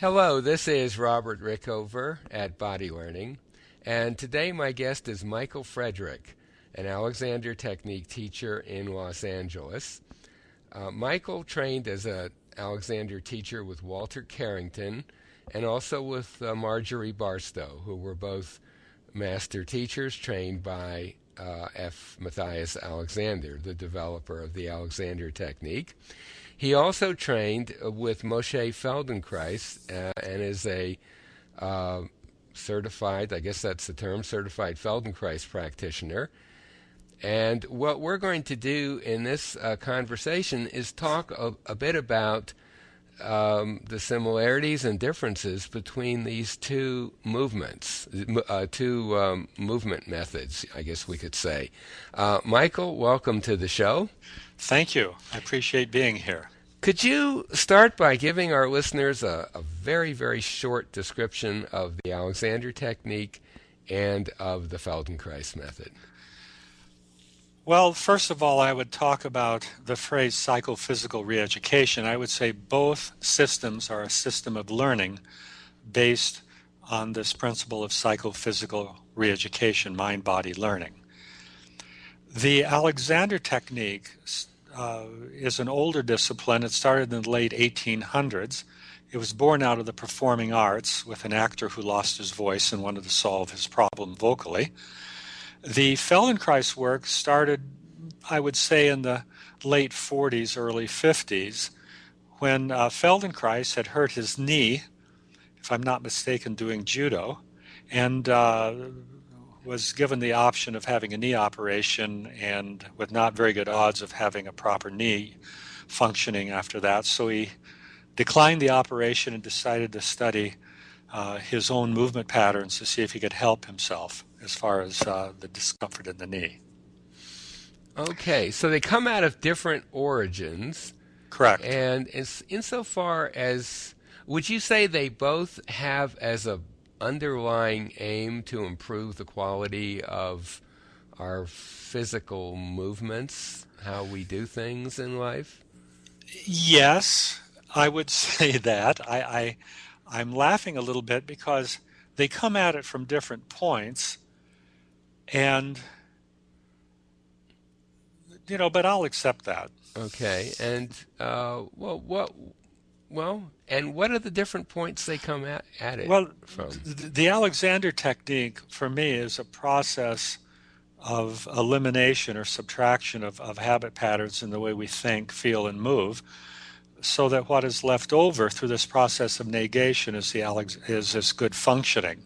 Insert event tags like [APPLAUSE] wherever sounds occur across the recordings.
Hello, this is Robert Rickover at Body Learning, and today my guest is Michael Frederick, an Alexander Technique teacher in Los Angeles. Uh, Michael trained as an Alexander teacher with Walter Carrington and also with uh, Marjorie Barstow, who were both master teachers trained by uh, F. Matthias Alexander, the developer of the Alexander Technique. He also trained with Moshe Feldenkrais uh, and is a uh, certified, I guess that's the term, certified Feldenkrais practitioner. And what we're going to do in this uh, conversation is talk a, a bit about um, the similarities and differences between these two movements, uh, two um, movement methods, I guess we could say. Uh, Michael, welcome to the show. Thank you. I appreciate being here. Could you start by giving our listeners a, a very, very short description of the Alexander technique and of the Feldenkrais method? Well, first of all, I would talk about the phrase psychophysical reeducation. I would say both systems are a system of learning based on this principle of psychophysical reeducation, mind body learning. The Alexander technique uh, is an older discipline. It started in the late 1800s. It was born out of the performing arts with an actor who lost his voice and wanted to solve his problem vocally. The Feldenkrais work started, I would say, in the late 40s, early 50s, when uh, Feldenkrais had hurt his knee, if I'm not mistaken, doing judo, and uh, was given the option of having a knee operation and with not very good odds of having a proper knee functioning after that. So he declined the operation and decided to study uh, his own movement patterns to see if he could help himself as far as uh, the discomfort in the knee. Okay, so they come out of different origins. Correct. And insofar as, would you say they both have as a underlying aim to improve the quality of our physical movements, how we do things in life? Yes, I would [LAUGHS] say that. I, I I'm laughing a little bit because they come at it from different points, and you know, but I'll accept that. Okay, and uh, well, what, well, and what are the different points they come at, at it well, from? The Alexander technique for me is a process of elimination or subtraction of, of habit patterns in the way we think, feel, and move so that what is left over through this process of negation is the Alex, is this good functioning.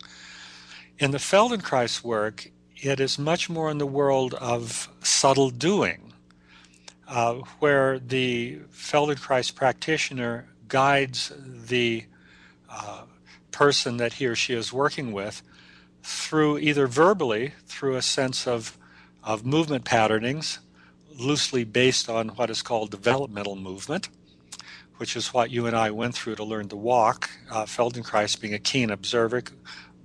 In the Feldenkrais work, it is much more in the world of subtle doing, uh, where the Feldenkrais practitioner guides the uh, person that he or she is working with through either verbally, through a sense of, of movement patternings, loosely based on what is called developmental movement, which is what you and I went through to learn to walk. Uh, Feldenkrais, being a keen observer,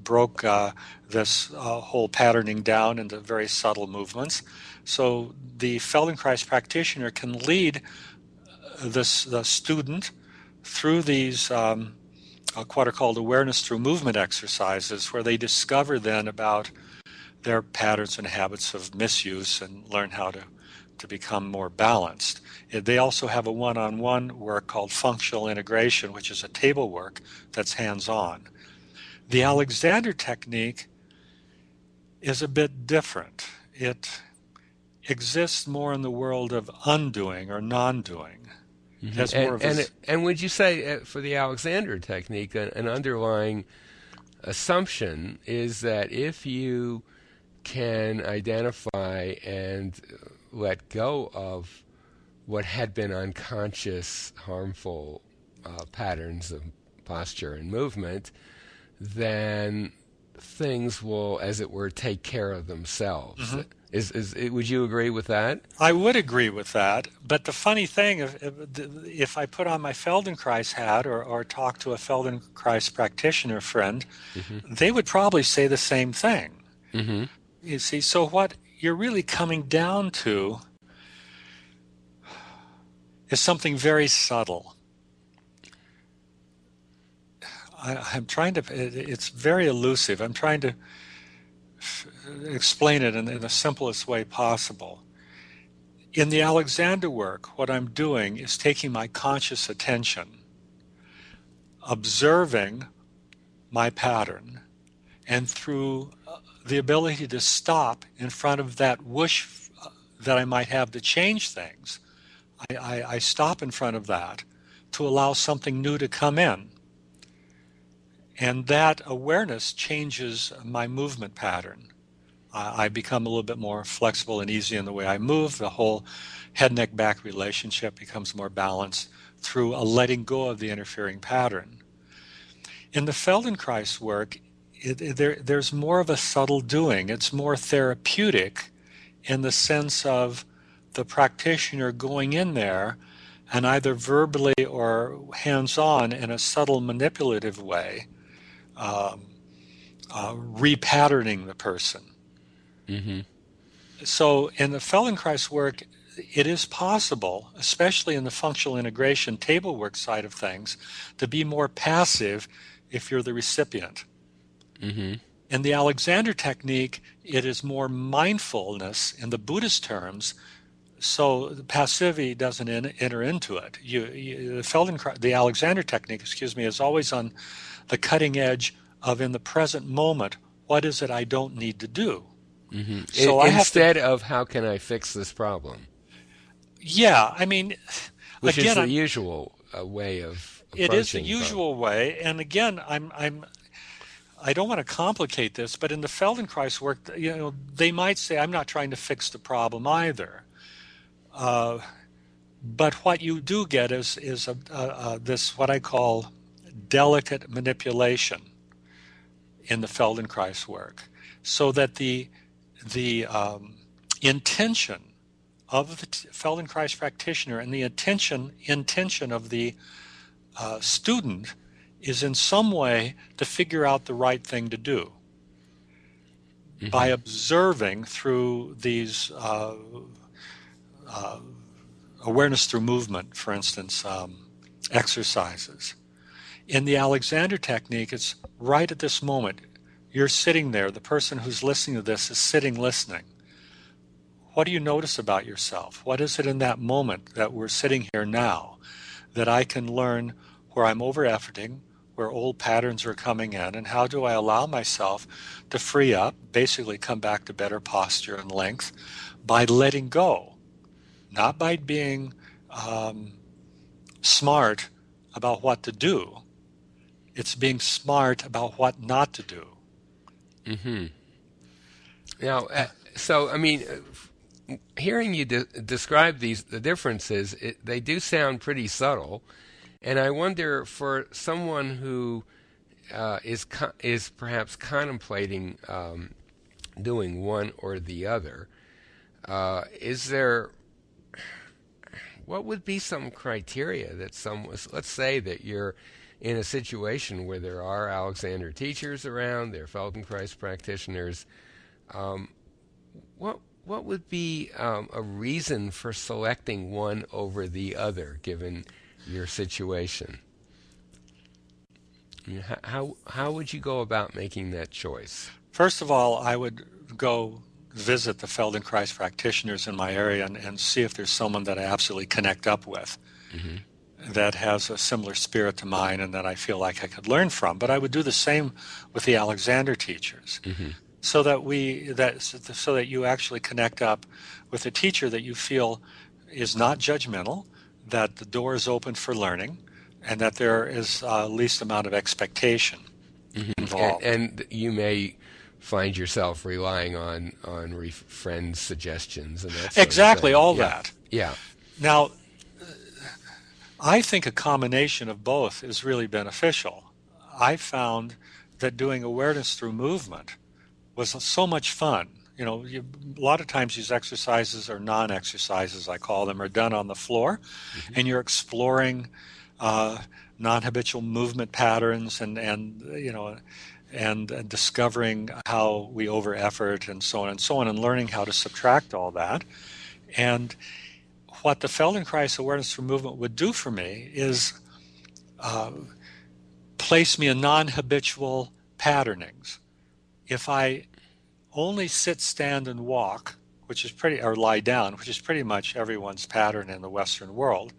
broke uh, this uh, whole patterning down into very subtle movements. So the Feldenkrais practitioner can lead this the student through these um, uh, what are called awareness through movement exercises, where they discover then about their patterns and habits of misuse and learn how to to become more balanced. They also have a one on one work called functional integration, which is a table work that's hands on. The Alexander technique is a bit different. It exists more in the world of undoing or non doing. Mm-hmm. And, and, and, would you say uh, for the Alexander technique, an underlying assumption is that if you can identify and let go of what had been unconscious, harmful uh, patterns of posture and movement, then things will, as it were, take care of themselves. Mm-hmm. Is, is, would you agree with that? I would agree with that. But the funny thing, if, if I put on my Feldenkrais hat or, or talk to a Feldenkrais practitioner friend, mm-hmm. they would probably say the same thing. Mm-hmm. You see, so what you're really coming down to is something very subtle. I, am trying to. It, it's very elusive. I'm trying to explain it in, in the simplest way possible. In the Alexander work, what I'm doing is taking my conscious attention, observing my pattern, and through uh, the ability to stop in front of that wish uh, that I might have to change things, I, I, I stop in front of that to allow something new to come in. And that awareness changes my movement pattern. I become a little bit more flexible and easy in the way I move. The whole head neck back relationship becomes more balanced through a letting go of the interfering pattern. In the Feldenkrais work, it, it, there, there's more of a subtle doing. It's more therapeutic in the sense of the practitioner going in there and either verbally or hands on in a subtle manipulative way, um, uh, repatterning the person. Mm-hmm. So, in the Feldenkrais work, it is possible, especially in the functional integration table work side of things, to be more passive if you're the recipient. Mm-hmm. In the Alexander technique, it is more mindfulness in the Buddhist terms so the passivity doesn't in, enter into it. You, you, the Feldenkrais, the Alexander technique, excuse me, is always on the cutting edge of in the present moment. What is it I don't need to do? Mm-hmm. So in, instead to, of how can I fix this problem? Yeah, I mean, which again, is the I'm, usual uh, way of. It is the usual problem. way, and again, I'm I'm I don't want to complicate this, but in the Feldenkrais work, you know, they might say, I'm not trying to fix the problem either. Uh, but what you do get is is a, a, a, this what I call delicate manipulation in the Feldenkrais work, so that the the um, intention of the Feldenkrais practitioner and the intention intention of the uh, student is in some way to figure out the right thing to do mm-hmm. by observing through these uh, uh, awareness through movement, for instance, um, exercises. In the Alexander technique, it's right at this moment. You're sitting there. The person who's listening to this is sitting listening. What do you notice about yourself? What is it in that moment that we're sitting here now that I can learn where I'm over efforting, where old patterns are coming in, and how do I allow myself to free up, basically come back to better posture and length by letting go? not by being um, smart about what to do. It's being smart about what not to do. Hmm. Now, uh, so I mean, uh, hearing you de- describe these the differences, it, they do sound pretty subtle, and I wonder for someone who uh, is co- is perhaps contemplating um, doing one or the other, uh, is there what would be some criteria that some let's say that you're in a situation where there are Alexander teachers around, there are Feldenkrais practitioners. Um, what what would be um, a reason for selecting one over the other, given your situation? how how would you go about making that choice? First of all, I would go visit the Feldenkrais practitioners in my area and, and see if there's someone that I absolutely connect up with mm-hmm. That has a similar spirit to mine and that I feel like I could learn from. But I would do the same with the Alexander teachers. Mm-hmm. So that we that so that you actually connect up with a teacher that you feel is not judgmental, that the door is open for learning, and that there is uh, least amount of expectation mm-hmm. involved. And, and, you may find yourself relying on on re- friends' suggestions and that. exactly, all yeah. that. Yeah. Now, I think a combination of both is really beneficial. I found that doing awareness through movement was so much fun. You know, you, a lot of times these exercises are non-exercises, I call them, are done on the floor, mm-hmm. and you're exploring uh, non-habitual movement patterns and and you know and, and discovering how we over effort and so on and so on, and learning how to subtract all that. And what the Feldenkrais Awareness for Movement would do for me is uh, place me in non habitual patternings. If I only sit, stand, and walk, which is pretty, or lie down, which is pretty much everyone's pattern in the Western world,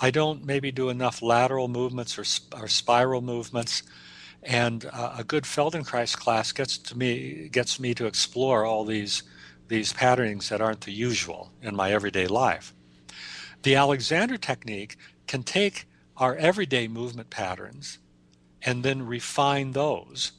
I don't maybe do enough lateral movements or, or spiral movements. And uh, a good Feldenkrais class gets to me gets me to explore all these these patternings that aren't the usual in my everyday life. The Alexander technique can take our everyday movement patterns and then refine those.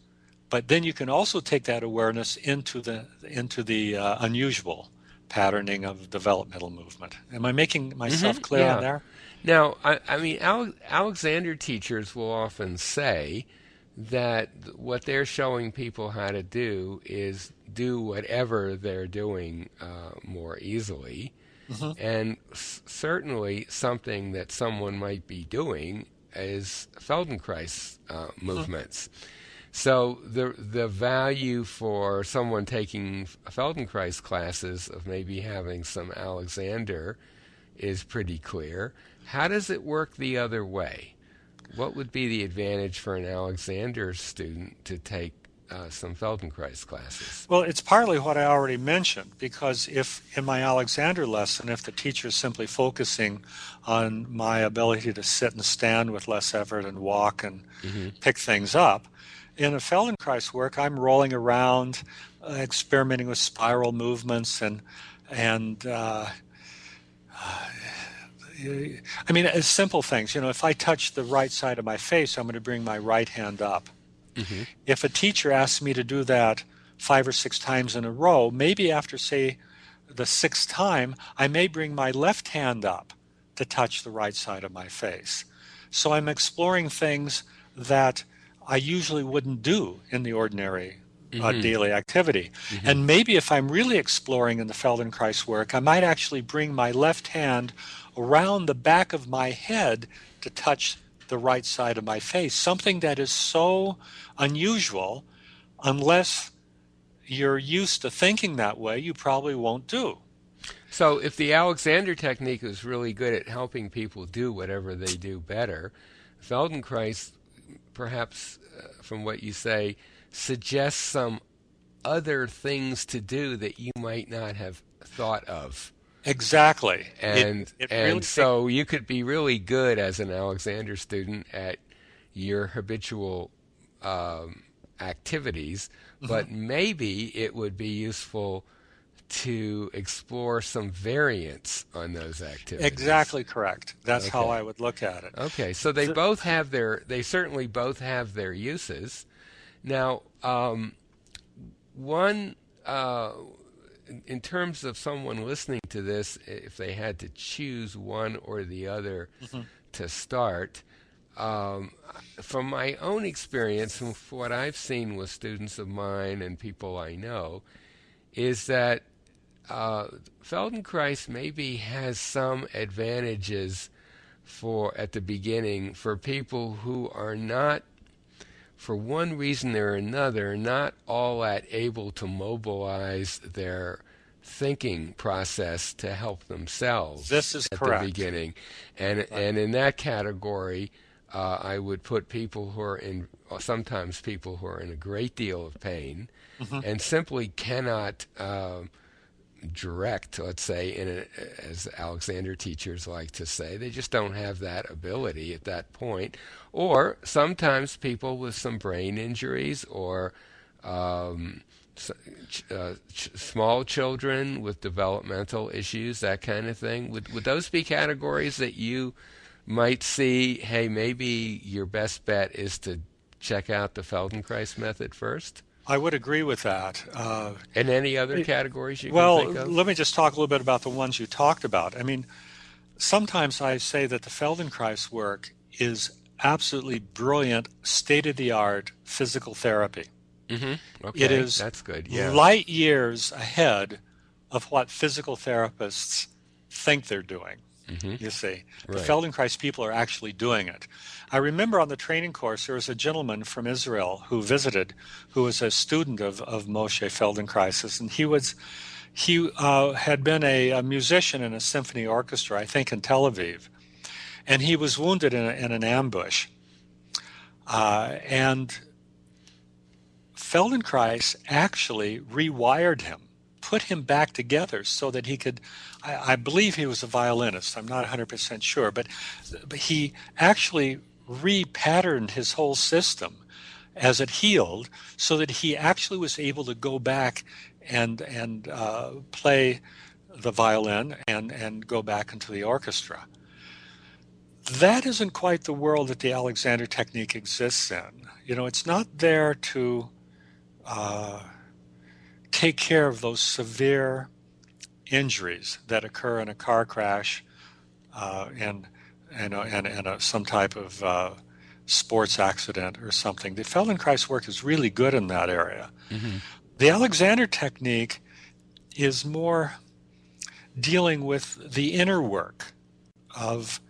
But then you can also take that awareness into the into the uh, unusual patterning of developmental movement. Am I making myself Mhm, clear yeah. on there? Now, I, I mean, Ale- Alexander teachers will often say that what they're showing people how to do is do whatever they're doing uh, more easily. Mhm. And s- certainly something that someone might be doing is Feldenkrais uh, movements. So the the value for someone taking Feldenkrais classes of maybe having some Alexander is pretty clear. How does it work the other way? What would be the advantage for an Alexander student to take uh, some Feldenkrais classes? Well, it's partly what I already mentioned because if in my Alexander lesson, if the teacher is simply focusing on my ability to sit and stand with less effort and walk and pick things up, in a Feldenkrais work, I'm rolling around, uh, experimenting with spiral movements and and uh, I mean, as simple things. You know, if I touch the right side of my face, I'm going to bring my right hand up. Mm-hmm. If a teacher asks me to do that five or six times in a row, maybe after, say, the sixth time, I may bring my left hand up to touch the right side of my face. So I'm exploring things that I usually wouldn't do in the ordinary uh, mm-hmm. daily activity. Mm-hmm. And maybe if I'm really exploring in the Feldenkrais work, I might actually bring my left hand around the back of my head to touch the right side of my face, something that is so unusual, unless you're used to thinking that way, you probably won't do. So if the Alexander technique is really good at helping people do whatever they do better, Feldenkrais, perhaps uh, from what you say, suggests some other things to do that you might not have thought of. Exactly. And it and really so you could be really good as an Alexander student at your habitual um, activities, Mm-hmm. but maybe it would be useful to explore some variance on those activities. Exactly correct. That's how I would look at it. Okay, so they both have their, they certainly both have their uses. Now, um, one, uh, in- terms of someone listening to this, if they had to choose one or the other to start, um, from my own experience and from what I've seen with students of mine and people I know, is that uh, Feldenkrais maybe has some advantages for at the beginning for people who are not for one reason or another not all that able to mobilize their thinking process to help themselves This is at correct. the beginning and and in that category uh, I would put people who are in sometimes people who are in a great deal of pain Mm-hmm. and simply cannot um, direct, let's say, in a, as Alexander teachers like to say, they just don't have that ability at that point. Or sometimes people with some brain injuries or um, uh, ch- small children with developmental issues, that kind of thing. Would would those be categories that you might see? Hey, maybe your best bet is to check out the Feldenkrais method first. I would agree with that. Uh, And any other categories you well, can think of? let me just talk a little bit about the ones you talked about. I mean, sometimes I say that the Feldenkrais work is absolutely brilliant, state of the art physical therapy. Mm-hmm. Okay, It is that's good. Yeah. light years ahead of what physical therapists think they're doing. You see, the Right. Feldenkrais people are actually doing it. I remember on the training course there was a gentleman from Israel who visited, who was a student of, of Moshe Feldenkrais, and he was he uh, had been a, a musician in a symphony orchestra, I think in Tel Aviv, and he was wounded in, a, in an ambush. Uh, and Feldenkrais actually rewired him, put him back together so that he could. I, I believe he was a violinist. I'm not 100% sure, but, but he actually repatterned his whole system as it healed so that he actually was able to go back and and uh, play the violin and and go back into the orchestra. That isn't quite the world that the Alexander technique exists in. You know, it's not there to uh, take care of those severe injuries that occur in a car crash uh, and and, and, and a, some type of uh, sports accident or something. The Feldenkrais work is really good in that area. Mm-hmm. The Alexander technique is more dealing with the inner work of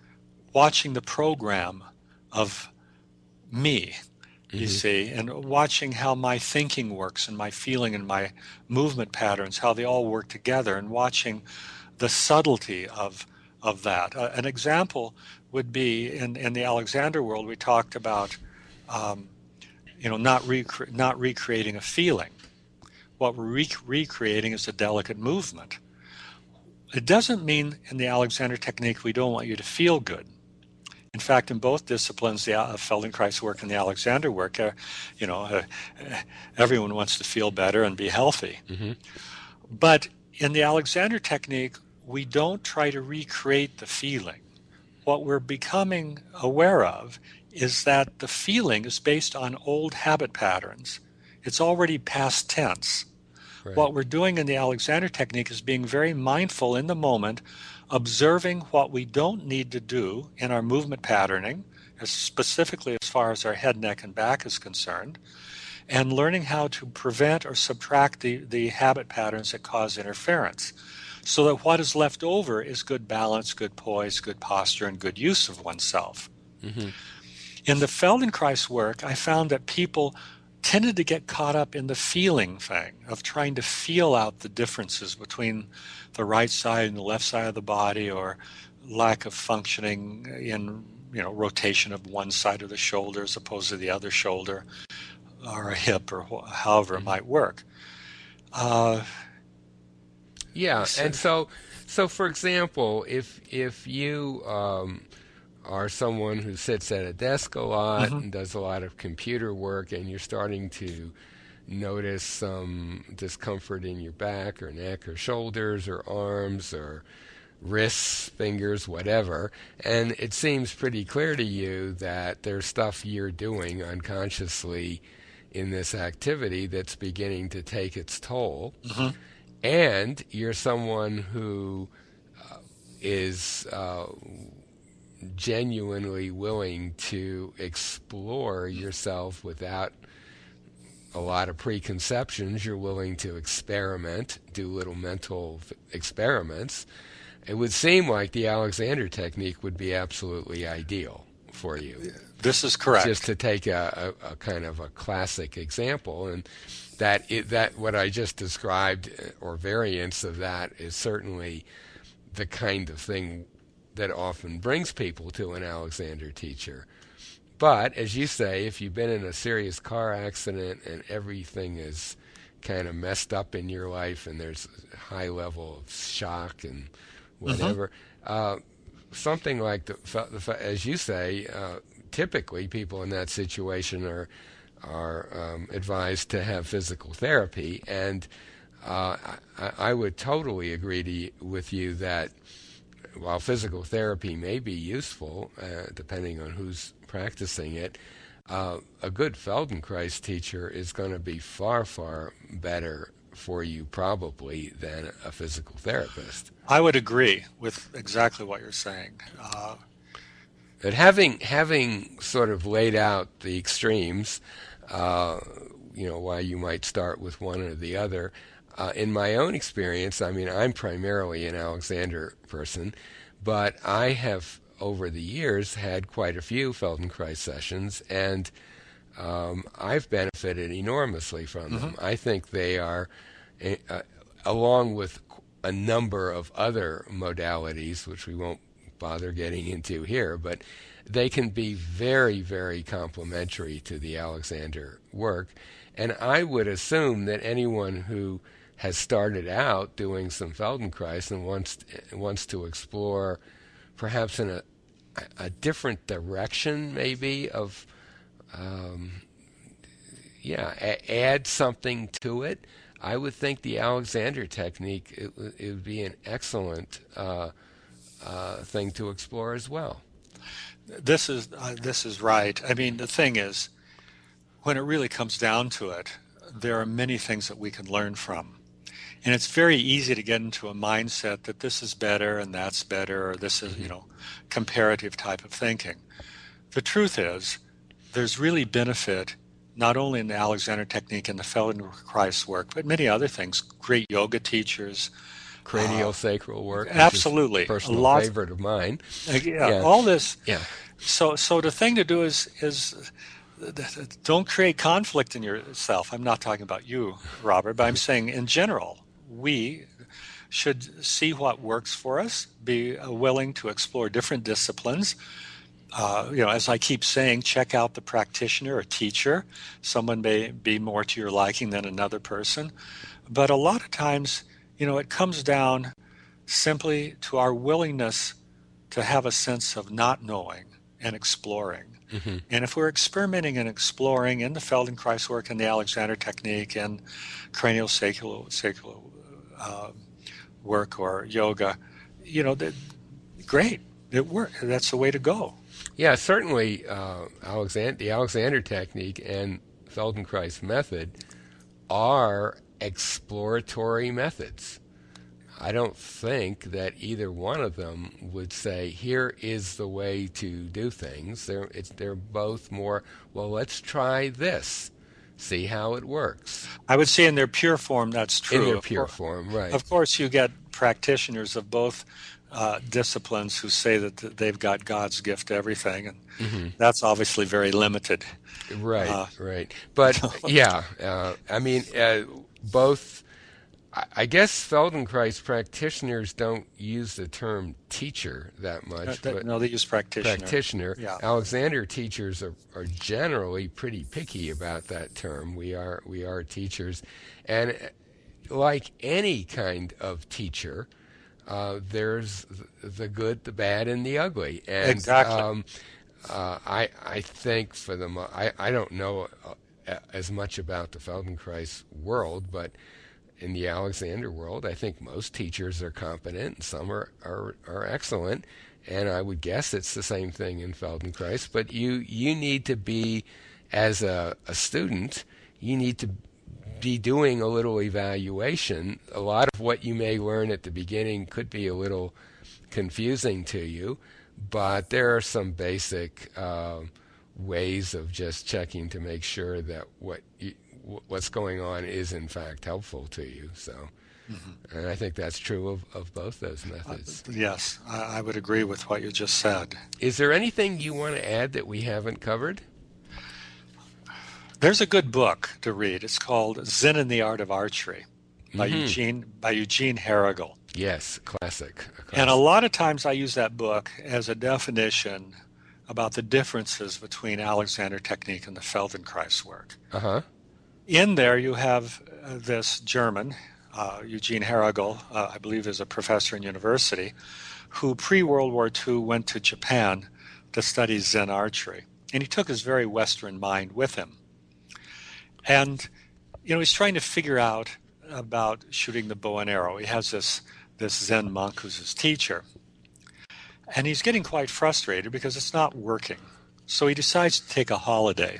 watching the program of me, you mm-hmm. see, and watching how my thinking works and my feeling and my movement patterns, how they all work together, and watching the subtlety of of that. Uh, an example would be in, in the Alexander world, we talked about, um, you know, not, rec- not recreating a feeling. What we're rec- recreating is a delicate movement. It doesn't mean in the Alexander technique we don't want you to feel good. In fact, in both disciplines, the uh, Feldenkrais work and the Alexander work, uh, you know, uh, everyone wants to feel better and be healthy. Mm-hmm. But in the Alexander technique, we don't try to recreate the feeling. What we're becoming aware of is that the feeling is based on old habit patterns. It's already past tense. Right. What we're doing in the Alexander technique is being very mindful in the moment, observing what we don't need to do in our movement patterning, specifically as far as our head, neck, and back is concerned, and learning how to prevent or subtract the, the habit patterns that cause interference so that what is left over is good balance, good poise, good posture, and good use of oneself. Mm-hmm. In the Feldenkrais work, I found that people tended to get caught up in the feeling thing of trying to feel out the differences between the right side and the left side of the body or lack of functioning in you know rotation of one side of the shoulder as opposed to the other shoulder or a hip or wh- however it mm-hmm. might work uh, yeah, and so so for example, if if you um, are someone who sits at a desk a lot mm-hmm. and does a lot of computer work, and you're starting to notice some discomfort in your back or neck or shoulders or arms or wrists, fingers, whatever, and it seems pretty clear to you that there's stuff you're doing unconsciously in this activity that's beginning to take its toll. Mm-hmm and you're someone who uh, is uh, genuinely willing to explore yourself without a lot of preconceptions. You're willing to experiment, do little mental experiments. It would seem like the Alexander technique would be absolutely ideal for you. This is correct. Just to take a, a, a kind of a classic example, and that it, that what I just described uh, or variants of that is certainly the kind of thing that often brings people to an Alexander teacher. But as you say, if you've been in a serious car accident and everything is kind of messed up in your life and there's a high level of shock and whatever, uh-huh. uh, something like the, the, as you say, uh, typically people in that situation are are um, advised to have physical therapy. And uh, I, I, would totally agree to, with you that while physical therapy may be useful, uh, depending on who's practicing it, uh, a good Feldenkrais teacher is going to be far, far better for you probably than a physical therapist. I would agree with exactly what you're saying. Uh, but having having sort of laid out the extremes, uh, you know, why you might start with one or the other. Uh, in my own experience, I mean, I'm primarily an Alexander person, but I have over the years had quite a few Feldenkrais sessions, and um, I've benefited enormously from them. Mm-hmm. I think they are, uh, along with a number of other modalities, which we won't bother getting into here, but they can be very, very complementary to the Alexander work. And I would assume that anyone who has started out doing some Feldenkrais and wants wants to explore perhaps in a a different direction maybe of um, yeah a- add something to it I would think the Alexander technique it, it would be an excellent uh, uh, thing to explore as well. This is uh, this is right. I mean the thing is when it really comes down to it there are many things that we can learn from and it's very easy to get into a mindset that this is better and that's better, or this is, you know, comparative type of thinking. The truth is, there's really benefit not only in the Alexander technique and the Feldenkrais work, but many other things. Great yoga teachers, cranial uh, work, absolutely, personal lot, favorite of mine. Uh, yeah, yeah, all this. Yeah. So, so the thing to do is is don't create conflict in yourself. I'm not talking about you, Robert, but I'm saying in general we should see what works for us, be uh, willing to explore different disciplines. Uh, you know, as I keep saying, check out the practitioner or teacher. Someone may be more to your liking than another person. But a lot of times, you know, it comes down simply to our willingness to have a sense of not knowing and exploring. Mm-hmm. And if we're experimenting and exploring in the Feldenkrais work and the Alexander technique and cranial sacral, sacral uh, work or yoga, you know, that, great. It works. That's the way to go. Yeah, certainly. Uh, Alexander, the Alexander technique and Feldenkrais method are exploratory methods. I don't think that either one of them would say, "Here is the way to do things." They're they're both more, well, let's try this see how it works. I would say in their pure form, that's true. In their pure form, right. Of course, you get practitioners of both uh, disciplines who say that they've got God's gift to everything, and mm-hmm. that's obviously very limited. Right, uh, right. But [LAUGHS] yeah, uh, I mean, uh, both I guess Feldenkrais practitioners don't use the term teacher that much. Uh, that, no, they use practitioner. Practitioner. Yeah. Alexander teachers are, are generally pretty picky about that term. We are we are teachers, and like any kind of teacher, uh, there's the good, the bad, and the ugly. And, exactly. Um, uh, I I think for the I I don't know uh, as much about the Feldenkrais world, but in the Alexander world, I think most teachers are competent and some are, are, are excellent. And I would guess it's the same thing in Feldenkrais. But you, you need to be, as a, a student, you need to be doing a little evaluation. A lot of what you may learn at the beginning could be a little confusing to you, but there are some basic uh, ways of just checking to make sure that what you, what's going on is in fact helpful to you. So, mm-hmm. and I think that's true of, of both those methods. Uh, yes, I, I would agree with what you just said. Is there anything you want to add that we haven't covered? There's a good book to read. It's called Zen and the Art of Archery by mm-hmm. Eugene by Eugene Herrigel. Yes, classic. classic. And a lot of times I use that book as a definition about the differences between Alexander technique and the Feldenkrais work. Uh-huh in there you have uh, this German, uh, Eugene Herrigel, uh, I believe is a professor in university, who pre World War II went to Japan to study Zen archery. And he took his very Western mind with him. And, you know, he's trying to figure out about shooting the bow and arrow. He has this, this Zen monk who's his teacher. And he's getting quite frustrated because it's not working. So he decides to take a holiday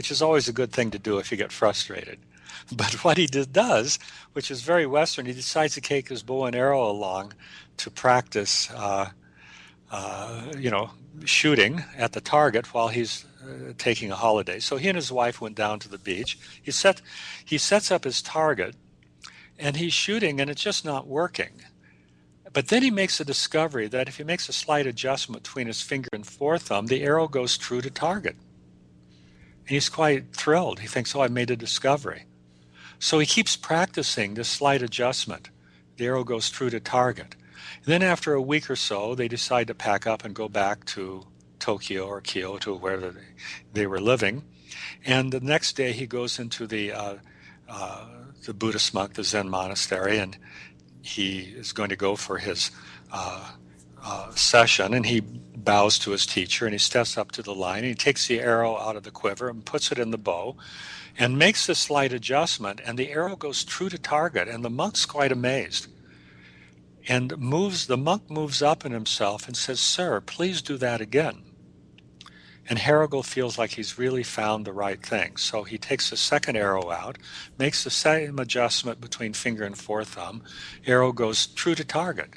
which is always a good thing to do if you get frustrated. [LAUGHS] But what he does, which is very Western, he decides to take his bow and arrow along to practice, uh, uh, you know, shooting at the target while he's uh, taking a holiday. So he and his wife went down to the beach. He set, he sets up his target, and he's shooting, and it's just not working. But then he makes a discovery that if he makes a slight adjustment between his finger and forethumb, the arrow goes true to target he's quite thrilled. He thinks, oh, I made a discovery. So he keeps practicing this slight adjustment. The arrow goes true to target. Then, after a week or so, they decide to pack up and go back to Tokyo or Kyoto, wherever they, they were living. And the next day, he goes into the uh, uh, the Buddhist monk, the Zen monastery, and he is going to go for his uh, uh, session. And he bows to his teacher, and he steps up to the line. And he takes the arrow out of the quiver and puts it in the bow, and makes a slight adjustment. And the arrow goes true to target. And the monk's quite amazed and moves the monk moves up in himself and says sir please do that again and Herrigel feels like he's really found the right thing. So he takes the second arrow out, makes the same adjustment between finger and forethumb. Arrow goes true to target.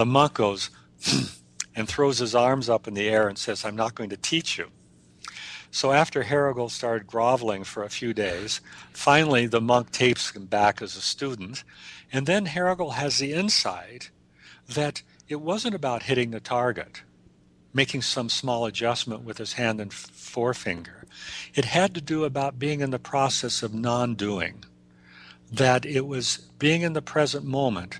The monk goes [CLEARS THROAT] and throws his arms up in the air and says, I'm not going to teach you. So after Herrigel started groveling for a few days, finally the monk takes him back as a student. And then Herrigel has the insight that it wasn't about hitting the target making some small adjustment with his hand and forefinger. It had to do about being in the process of non-doing. That it was being in the present moment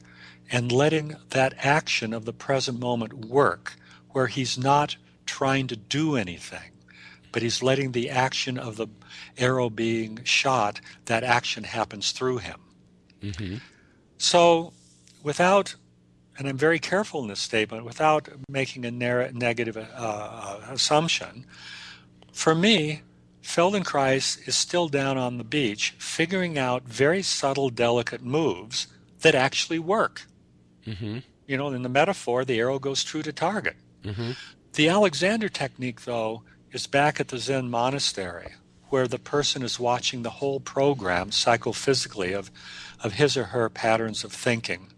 and letting that action of the present moment work, where he's not trying to do anything, but he's letting the action of the arrow being shot, that action happens through him. Mm-hmm. So, without and I'm very careful in this statement without making a negative uh, uh, assumption. For me, Feldenkrais is still down on the beach figuring out very subtle, delicate moves that actually work. Mm-hmm. You know, in the metaphor, the arrow goes true to target. Mm-hmm. The Alexander technique, though, is back at the Zen monastery where the person is watching the whole program psychophysically of, of his or her patterns of thinking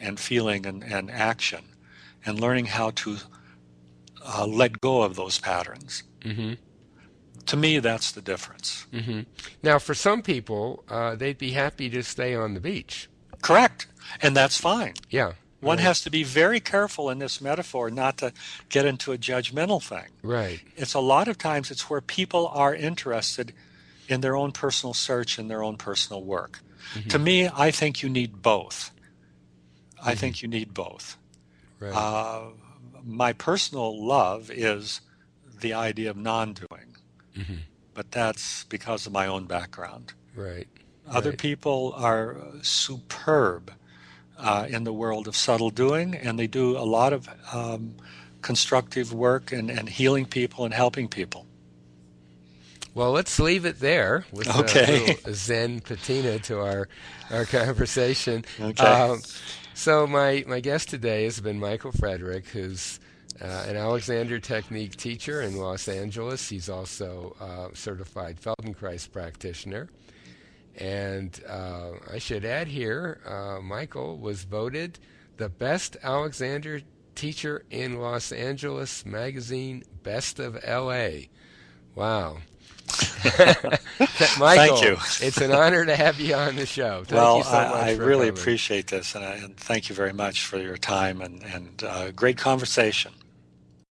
and feeling and, and action and learning how to uh, let go of those patterns. Mm-hmm. To me, that's the difference. Mm-hmm. Now, for some people, uh, they'd be happy to stay on the beach. Correct. And that's fine. Yeah. One right. has to be very careful in this metaphor not to get into a judgmental thing. Right. It's a lot of times it's where people are interested in their own personal search and their own personal work. Mm-hmm. To me, I think you need both. I mm-hmm. think you need both. Right. Uh, my personal love is the idea of non-doing, mm-hmm. but that's because of my own background. Right. Other right. people are superb uh, in the world of subtle doing, and they do a lot of um, constructive work and, and healing people and helping people. Well, let's leave it there with okay. a [LAUGHS] Zen patina to our our conversation. Okay. Um, so my, my guest today has been Michael Frederick, who's uh, an Alexander Technique teacher in Los Angeles. He's also a certified Feldenkrais practitioner. And uh, I should add here, uh, Michael was voted the best Alexander teacher in Los Angeles magazine, Best of LA. Wow. [LAUGHS] Michael, thank you. it's an honor to have you on the show. Thank well, so I, I really coming. appreciate this, and, I, and, thank you very much for your time and, and uh, great conversation.